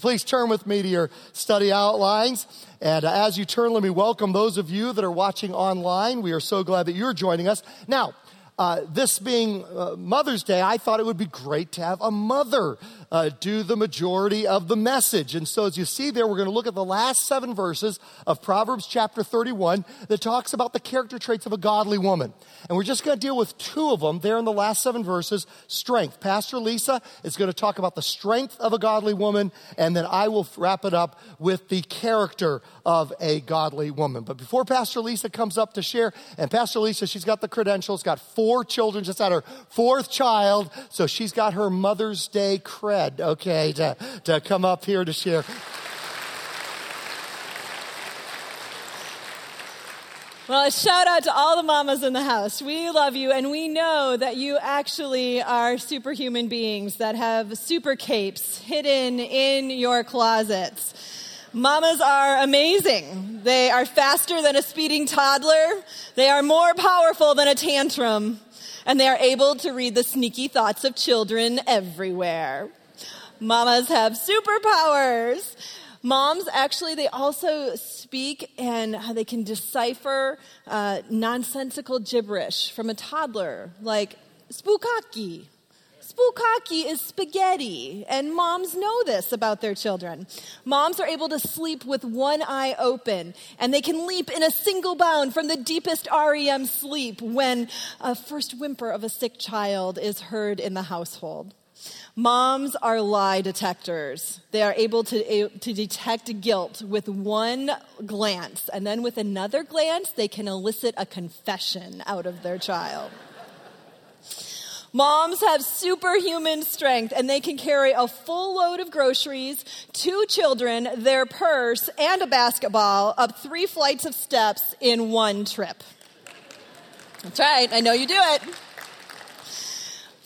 Please turn with me to your study outlines. And uh, as you turn, let me welcome those of you that are watching online. We are so glad that you're joining us. Now, uh, this being uh, Mother's Day, I thought it would be great to have a mother uh, do the majority of the message. And so, as you see there, we're going to look at the last seven verses of Proverbs chapter 31 that talks about the character traits of a godly woman. And we're just going to deal with two of them there in the last seven verses strength. Pastor Lisa is going to talk about the strength of a godly woman, and then I will wrap it up with the character of a godly woman. But before Pastor Lisa comes up to share, and Pastor Lisa, she's got the credentials, got four children, just had her fourth child, so she's got her Mother's Day cred, okay, to, to come up here to share. Well, a shout out to all the mamas in the house. We love you, and we know that you actually are superhuman beings that have super capes hidden in your closets. Mamas are amazing. They are faster than a speeding toddler. They are more powerful than a tantrum. And they are able to read the sneaky thoughts of children everywhere. Mamas have superpowers. Moms actually, they also speak and they can decipher uh, nonsensical gibberish from a toddler, like spukaki. Spukaki is spaghetti, and moms know this about their children. Moms are able to sleep with one eye open, and they can leap in a single bound from the deepest REM sleep when a first whimper of a sick child is heard in the household. Moms are lie detectors. They are able to, to detect guilt with one glance, and then with another glance, they can elicit a confession out of their child. Moms have superhuman strength and they can carry a full load of groceries, two children, their purse, and a basketball up three flights of steps in one trip. That's right, I know you do it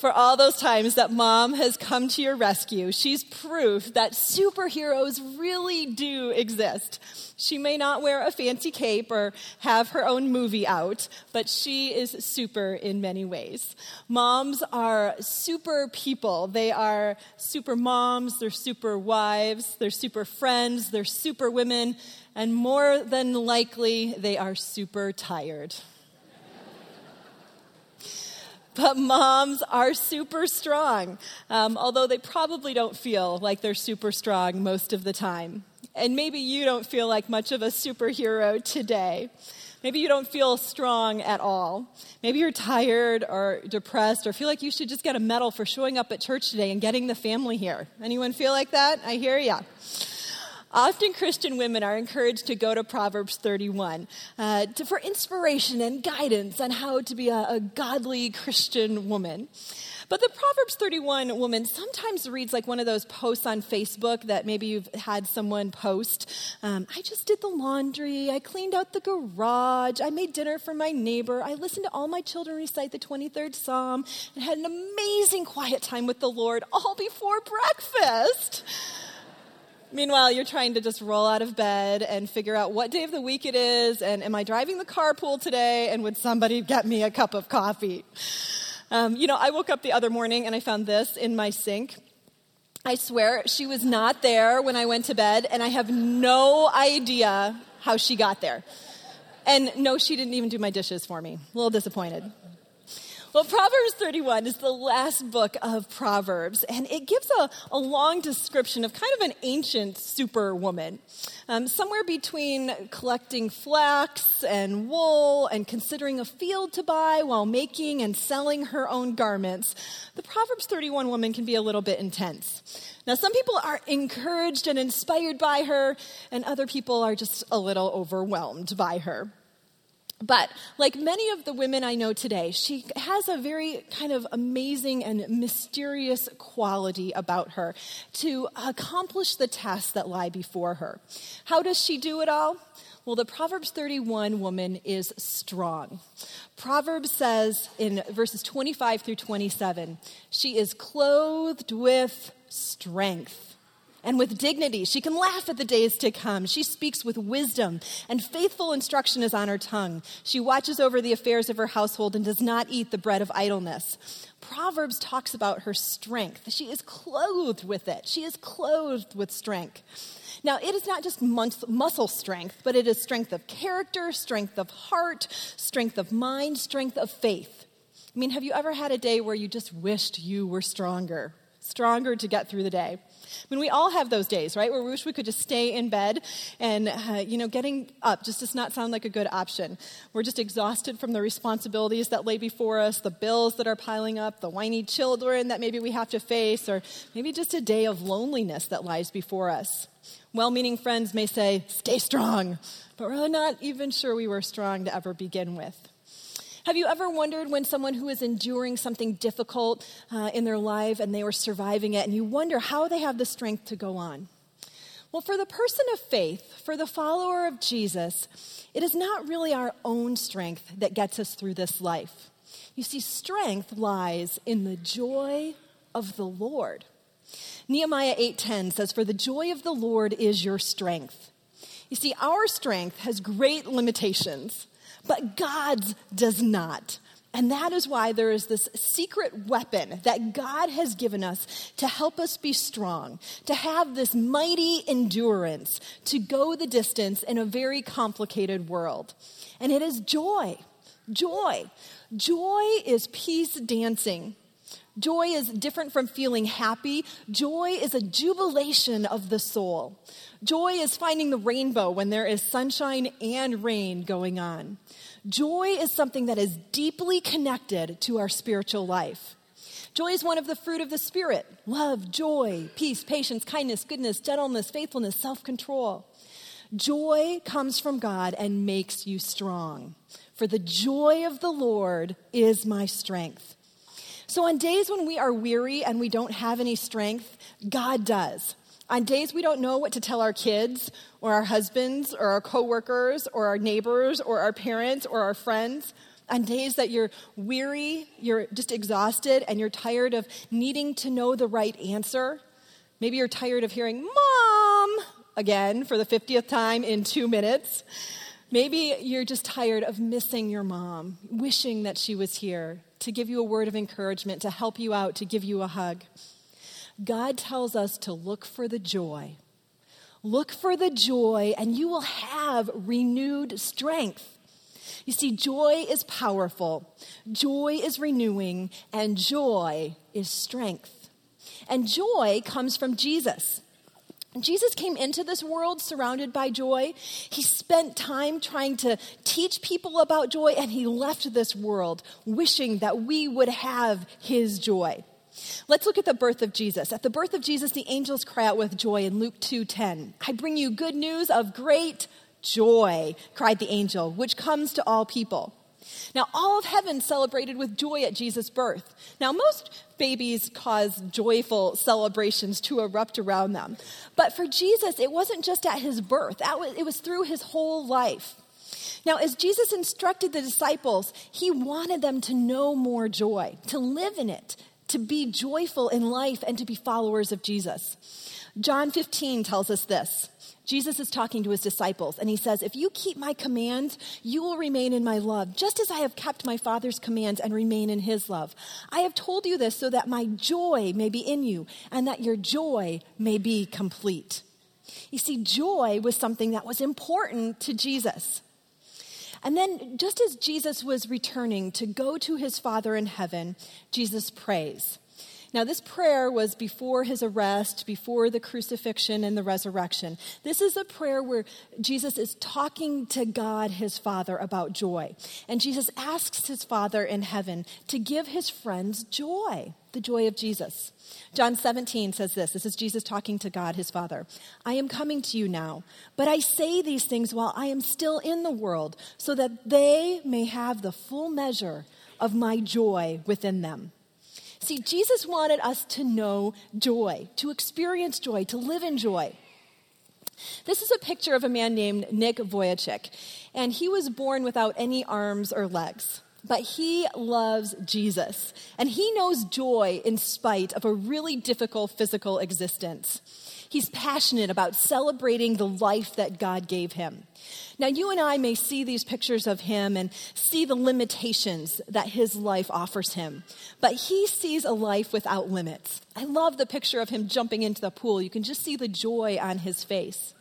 for all those times that mom has come to your rescue. She's proof that superheroes really do exist. She may not wear a fancy cape or have her own movie out, but she is super in many ways. Moms are super people. They are super moms, they're super wives, they're super friends, they're super women, and more than likely, they are super tired. But moms are super strong, um, although they probably don't feel like they're super strong most of the time. And maybe you don't feel like much of a superhero today. Maybe you don't feel strong at all. Maybe you're tired or depressed or feel like you should just get a medal for showing up at church today and getting the family here. Anyone feel like that? I hear ya. Often Christian women are encouraged to go to Proverbs 31 uh, to, for inspiration and guidance on how to be a, a godly Christian woman. But the Proverbs 31 woman sometimes reads like one of those posts on Facebook that maybe you've had someone post. Um, I just did the laundry. I cleaned out the garage. I made dinner for my neighbor. I listened to all my children recite the 23rd Psalm and had an amazing quiet time with the Lord all before breakfast. Meanwhile, you're trying to just roll out of bed and figure out what day of the week it is, and am I driving the carpool today, and would somebody get me a cup of coffee? Um, you know, I woke up the other morning and I found this in my sink. I swear she was not there when I went to bed, and I have no idea how she got there. And no, she didn't even do my dishes for me. A little disappointed. Well, Proverbs 31 is the last book of Proverbs, and it gives a, a long description of kind of an ancient superwoman. Um, somewhere between collecting flax and wool and considering a field to buy while making and selling her own garments, the Proverbs 31 woman can be a little bit intense. Now, some people are encouraged and inspired by her, and other people are just a little overwhelmed by her. But like many of the women I know today, she has a very kind of amazing and mysterious quality about her to accomplish the tasks that lie before her. How does she do it all? Well, the Proverbs 31 woman is strong. Proverbs says in verses 25 through 27, she is clothed with strength. And with dignity. She can laugh at the days to come. She speaks with wisdom, and faithful instruction is on her tongue. She watches over the affairs of her household and does not eat the bread of idleness. Proverbs talks about her strength. She is clothed with it, she is clothed with strength. Now, it is not just muscle strength, but it is strength of character, strength of heart, strength of mind, strength of faith. I mean, have you ever had a day where you just wished you were stronger? Stronger to get through the day? I mean, we all have those days, right, where we wish we could just stay in bed and, uh, you know, getting up just does not sound like a good option. We're just exhausted from the responsibilities that lay before us, the bills that are piling up, the whiny children that maybe we have to face, or maybe just a day of loneliness that lies before us. Well meaning friends may say, stay strong, but we're not even sure we were strong to ever begin with. Have you ever wondered when someone who is enduring something difficult uh, in their life and they were surviving it, and you wonder how they have the strength to go on? Well, for the person of faith, for the follower of Jesus, it is not really our own strength that gets us through this life. You see, strength lies in the joy of the Lord. Nehemiah 8:10 says, "For the joy of the Lord is your strength." You see, our strength has great limitations but God's does not. And that is why there is this secret weapon that God has given us to help us be strong, to have this mighty endurance, to go the distance in a very complicated world. And it is joy. Joy. Joy is peace dancing. Joy is different from feeling happy. Joy is a jubilation of the soul. Joy is finding the rainbow when there is sunshine and rain going on. Joy is something that is deeply connected to our spiritual life. Joy is one of the fruit of the Spirit love, joy, peace, patience, kindness, goodness, gentleness, faithfulness, self control. Joy comes from God and makes you strong. For the joy of the Lord is my strength. So, on days when we are weary and we don't have any strength, God does. On days we don't know what to tell our kids or our husbands or our coworkers or our neighbors or our parents or our friends, on days that you're weary, you're just exhausted, and you're tired of needing to know the right answer. Maybe you're tired of hearing, Mom, again for the 50th time in two minutes. Maybe you're just tired of missing your mom, wishing that she was here to give you a word of encouragement, to help you out, to give you a hug. God tells us to look for the joy. Look for the joy, and you will have renewed strength. You see, joy is powerful, joy is renewing, and joy is strength. And joy comes from Jesus. Jesus came into this world surrounded by joy. He spent time trying to teach people about joy, and he left this world wishing that we would have his joy. Let's look at the birth of Jesus. At the birth of Jesus, the angels cry out with joy in Luke 2:10. I bring you good news of great joy, cried the angel, which comes to all people. Now, all of heaven celebrated with joy at Jesus' birth. Now, most babies cause joyful celebrations to erupt around them. But for Jesus, it wasn't just at his birth, it was through his whole life. Now, as Jesus instructed the disciples, he wanted them to know more joy, to live in it, to be joyful in life and to be followers of Jesus. John 15 tells us this. Jesus is talking to his disciples, and he says, If you keep my commands, you will remain in my love, just as I have kept my Father's commands and remain in his love. I have told you this so that my joy may be in you, and that your joy may be complete. You see, joy was something that was important to Jesus. And then, just as Jesus was returning to go to his Father in heaven, Jesus prays. Now, this prayer was before his arrest, before the crucifixion and the resurrection. This is a prayer where Jesus is talking to God, his Father, about joy. And Jesus asks his Father in heaven to give his friends joy, the joy of Jesus. John 17 says this this is Jesus talking to God, his Father. I am coming to you now, but I say these things while I am still in the world, so that they may have the full measure of my joy within them. See, Jesus wanted us to know joy, to experience joy, to live in joy. This is a picture of a man named Nick Vujicic, and he was born without any arms or legs. But he loves Jesus, and he knows joy in spite of a really difficult physical existence. He's passionate about celebrating the life that God gave him. Now, you and I may see these pictures of him and see the limitations that his life offers him, but he sees a life without limits. I love the picture of him jumping into the pool. You can just see the joy on his face.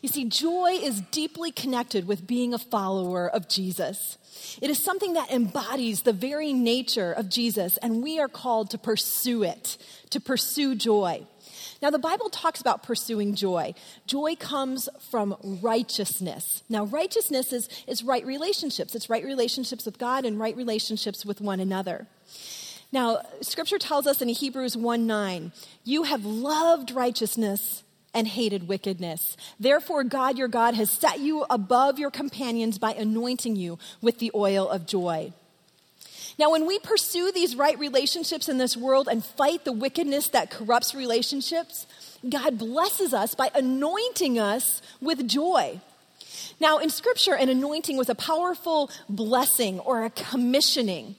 You see, joy is deeply connected with being a follower of Jesus. It is something that embodies the very nature of Jesus, and we are called to pursue it, to pursue joy. Now, the Bible talks about pursuing joy. Joy comes from righteousness. Now, righteousness is, is right relationships, it's right relationships with God and right relationships with one another. Now, scripture tells us in Hebrews 1 9, you have loved righteousness and hated wickedness. Therefore, God your God has set you above your companions by anointing you with the oil of joy. Now, when we pursue these right relationships in this world and fight the wickedness that corrupts relationships, God blesses us by anointing us with joy. Now, in Scripture, an anointing was a powerful blessing or a commissioning.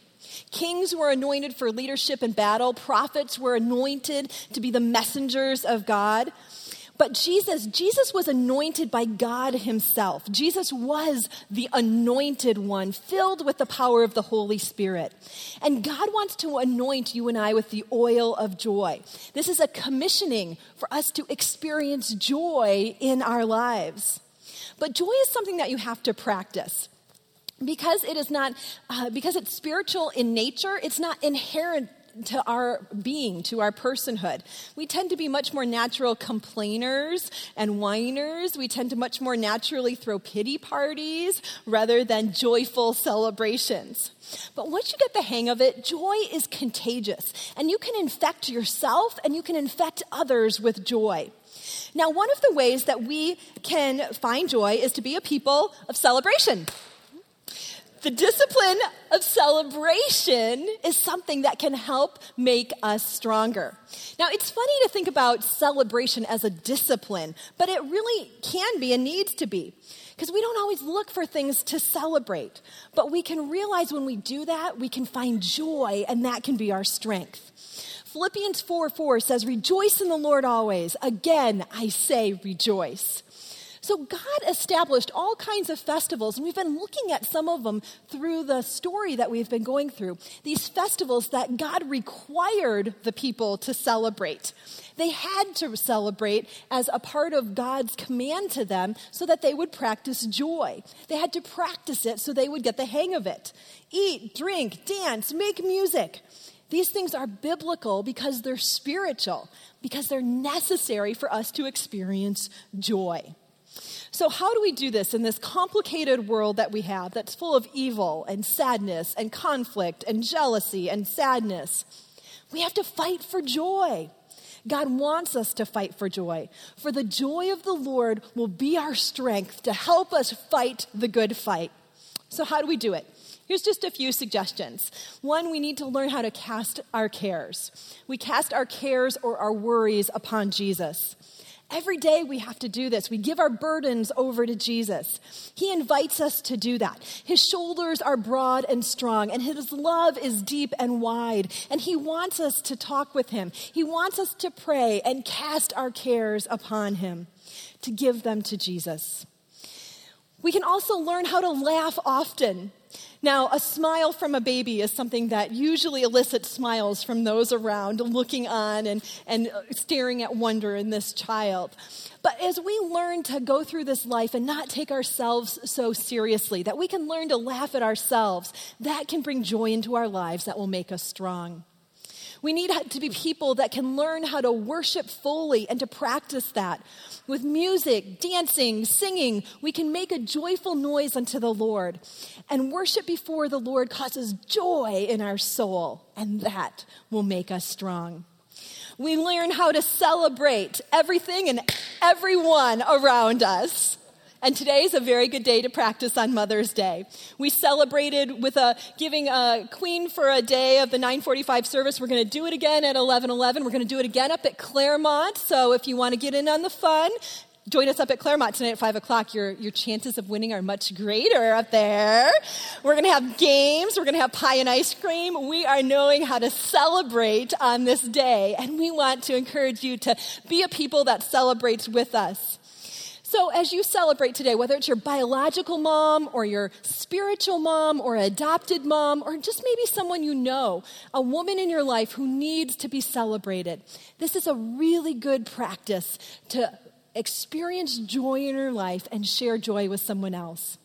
Kings were anointed for leadership in battle, prophets were anointed to be the messengers of God. But Jesus, Jesus was anointed by God himself. Jesus was the anointed one, filled with the power of the Holy Spirit. And God wants to anoint you and I with the oil of joy. This is a commissioning for us to experience joy in our lives. But joy is something that you have to practice because it is not uh, because it's spiritual in nature it's not inherent to our being, to our personhood. We tend to be much more natural complainers and whiners. We tend to much more naturally throw pity parties rather than joyful celebrations. But once you get the hang of it, joy is contagious, and you can infect yourself and you can infect others with joy. Now, one of the ways that we can find joy is to be a people of celebration. The discipline of celebration is something that can help make us stronger. Now, it's funny to think about celebration as a discipline, but it really can be and needs to be. Because we don't always look for things to celebrate. But we can realize when we do that, we can find joy, and that can be our strength. Philippians 4 4 says, Rejoice in the Lord always. Again, I say rejoice. So God established all kinds of festivals, and we've been looking at some of them through the story that we've been going through. These festivals that God required the people to celebrate. They had to celebrate as a part of God's command to them so that they would practice joy. They had to practice it so they would get the hang of it. Eat, drink, dance, make music. These things are biblical because they're spiritual, because they're necessary for us to experience joy. So, how do we do this in this complicated world that we have that's full of evil and sadness and conflict and jealousy and sadness? We have to fight for joy. God wants us to fight for joy. For the joy of the Lord will be our strength to help us fight the good fight. So, how do we do it? Here's just a few suggestions. One, we need to learn how to cast our cares. We cast our cares or our worries upon Jesus. Every day we have to do this. We give our burdens over to Jesus. He invites us to do that. His shoulders are broad and strong, and his love is deep and wide. And he wants us to talk with him. He wants us to pray and cast our cares upon him, to give them to Jesus. We can also learn how to laugh often. Now, a smile from a baby is something that usually elicits smiles from those around looking on and, and uh, staring at wonder in this child. But as we learn to go through this life and not take ourselves so seriously, that we can learn to laugh at ourselves, that can bring joy into our lives that will make us strong. We need to be people that can learn how to worship fully and to practice that. With music, dancing, singing, we can make a joyful noise unto the Lord. And worship before the Lord causes joy in our soul, and that will make us strong. We learn how to celebrate everything and everyone around us. And today is a very good day to practice on Mother's Day. We celebrated with a giving a queen for a day of the 945 service. We're going to do it again at 1111. We're going to do it again up at Claremont. So if you want to get in on the fun, join us up at Claremont tonight at 5 o'clock. Your, your chances of winning are much greater up there. We're going to have games. We're going to have pie and ice cream. We are knowing how to celebrate on this day, and we want to encourage you to be a people that celebrates with us. So, as you celebrate today, whether it's your biological mom or your spiritual mom or adopted mom or just maybe someone you know, a woman in your life who needs to be celebrated, this is a really good practice to experience joy in her life and share joy with someone else.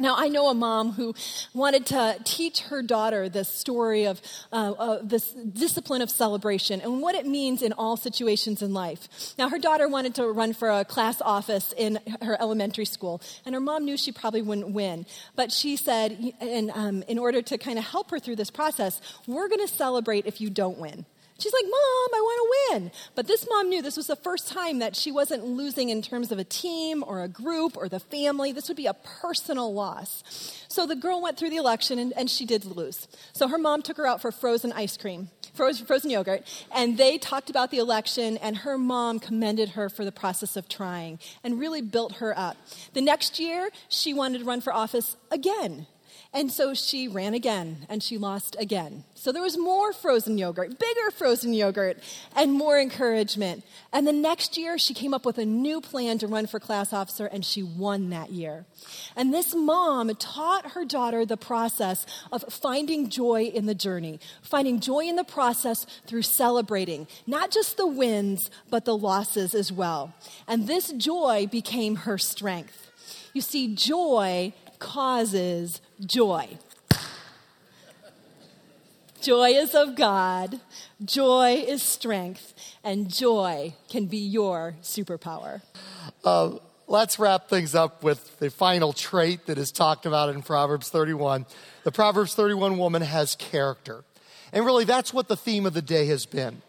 Now, I know a mom who wanted to teach her daughter the story of uh, uh, this discipline of celebration and what it means in all situations in life. Now, her daughter wanted to run for a class office in her elementary school, and her mom knew she probably wouldn't win. But she said, and, um, in order to kind of help her through this process, we're going to celebrate if you don't win. She's like, Mom, I want to win. But this mom knew this was the first time that she wasn't losing in terms of a team or a group or the family. This would be a personal loss. So the girl went through the election and, and she did lose. So her mom took her out for frozen ice cream, frozen, frozen yogurt, and they talked about the election, and her mom commended her for the process of trying and really built her up. The next year, she wanted to run for office again. And so she ran again and she lost again. So there was more frozen yogurt, bigger frozen yogurt, and more encouragement. And the next year, she came up with a new plan to run for class officer and she won that year. And this mom taught her daughter the process of finding joy in the journey, finding joy in the process through celebrating, not just the wins, but the losses as well. And this joy became her strength. You see, joy causes joy. Joy is of God, joy is strength, and joy can be your superpower. Uh, let's wrap things up with the final trait that is talked about in Proverbs 31. The Proverbs 31 woman has character. And really, that's what the theme of the day has been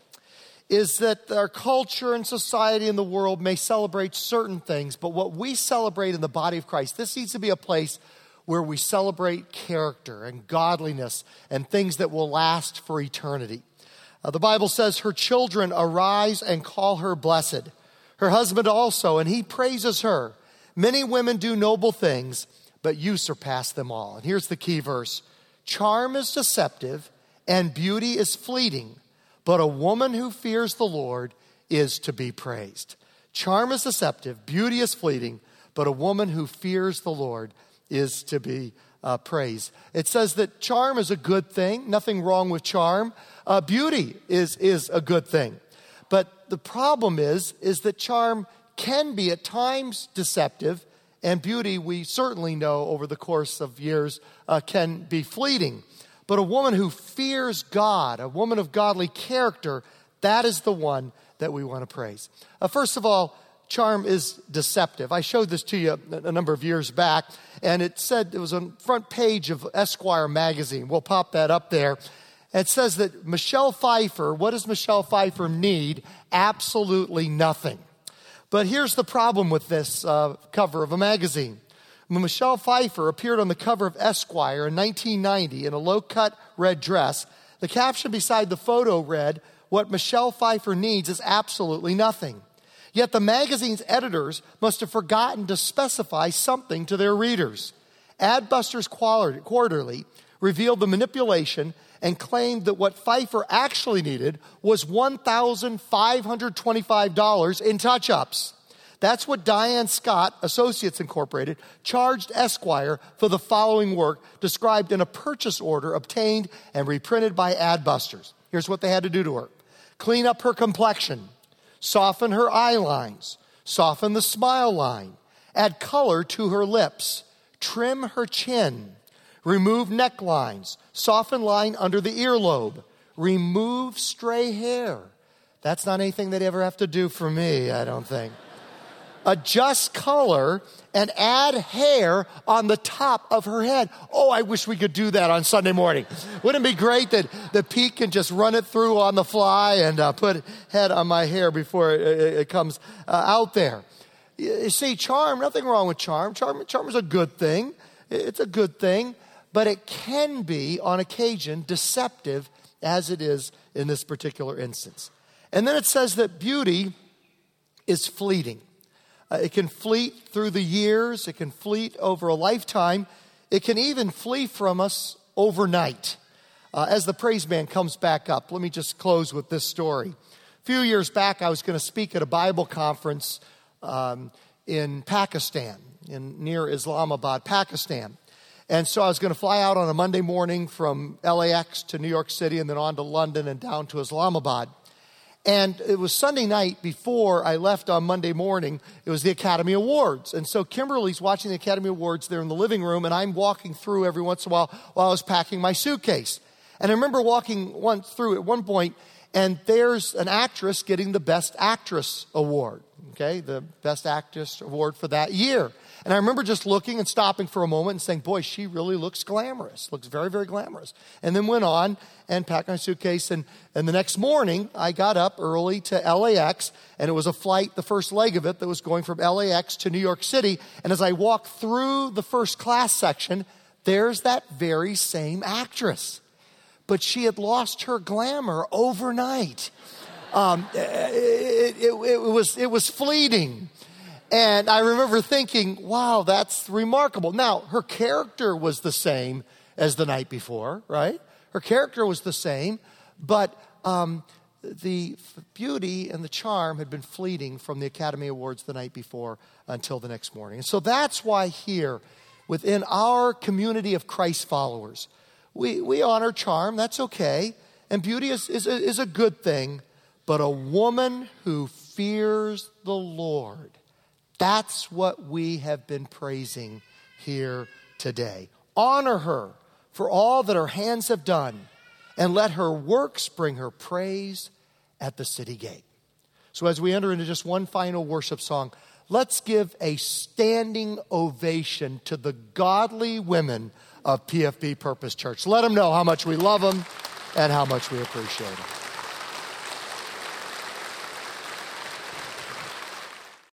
is that our culture and society and the world may celebrate certain things, but what we celebrate in the body of Christ, this needs to be a place where we celebrate character and godliness and things that will last for eternity. Uh, the Bible says, Her children arise and call her blessed. Her husband also, and he praises her. Many women do noble things, but you surpass them all. And here's the key verse Charm is deceptive, and beauty is fleeting but a woman who fears the Lord is to be praised. Charm is deceptive, beauty is fleeting, but a woman who fears the Lord is to be uh, praised. It says that charm is a good thing, nothing wrong with charm. Uh, beauty is, is a good thing. But the problem is, is that charm can be at times deceptive, and beauty, we certainly know over the course of years, uh, can be fleeting. But a woman who fears God, a woman of godly character, that is the one that we want to praise. Uh, first of all, charm is deceptive. I showed this to you a, a number of years back, and it said it was on front page of Esquire magazine. We'll pop that up there. It says that Michelle Pfeiffer, what does Michelle Pfeiffer need? Absolutely nothing. But here's the problem with this uh, cover of a magazine when Michelle Pfeiffer appeared on the cover of Esquire in 1990 in a low cut red dress, the caption beside the photo read, What Michelle Pfeiffer needs is absolutely nothing. Yet the magazine's editors must have forgotten to specify something to their readers. Adbusters Quarterly revealed the manipulation and claimed that what Pfeiffer actually needed was $1,525 in touch ups. That's what Diane Scott Associates Incorporated charged Esquire for the following work described in a purchase order obtained and reprinted by Adbusters. Here's what they had to do to her clean up her complexion, soften her eye lines, soften the smile line, add color to her lips, trim her chin, remove necklines, soften line under the earlobe, remove stray hair. That's not anything they'd ever have to do for me, I don't think adjust color, and add hair on the top of her head. Oh, I wish we could do that on Sunday morning. Wouldn't it be great that the Pete can just run it through on the fly and uh, put head on my hair before it, it comes uh, out there? You see, charm, nothing wrong with charm. Charm, charm is a good thing. It's a good thing, but it can be, on occasion, deceptive as it is in this particular instance. And then it says that beauty is fleeting. Uh, it can fleet through the years, it can fleet over a lifetime, it can even flee from us overnight. Uh, as the praise band comes back up, let me just close with this story. A few years back, I was going to speak at a Bible conference um, in Pakistan, in near Islamabad, Pakistan. And so I was going to fly out on a Monday morning from LAX to New York City and then on to London and down to Islamabad. And it was Sunday night before I left on Monday morning. It was the Academy Awards. And so Kimberly's watching the Academy Awards there in the living room, and I'm walking through every once in a while while I was packing my suitcase. And I remember walking once through at one point, and there's an actress getting the Best Actress Award, okay, the Best Actress Award for that year. And I remember just looking and stopping for a moment and saying, Boy, she really looks glamorous, looks very, very glamorous. And then went on and packed my suitcase. And, and the next morning, I got up early to LAX, and it was a flight, the first leg of it, that was going from LAX to New York City. And as I walked through the first class section, there's that very same actress but she had lost her glamour overnight. Um, it, it, it, was, it was fleeting. And I remember thinking, wow, that's remarkable. Now, her character was the same as the night before, right? Her character was the same, but um, the beauty and the charm had been fleeting from the Academy Awards the night before until the next morning. And so that's why here, within our community of Christ followers, we, we honor charm, that's okay. And beauty is, is, is a good thing. But a woman who fears the Lord, that's what we have been praising here today. Honor her for all that her hands have done, and let her works bring her praise at the city gate. So, as we enter into just one final worship song, let's give a standing ovation to the godly women of PFB Purpose Church. Let them know how much we love them and how much we appreciate them.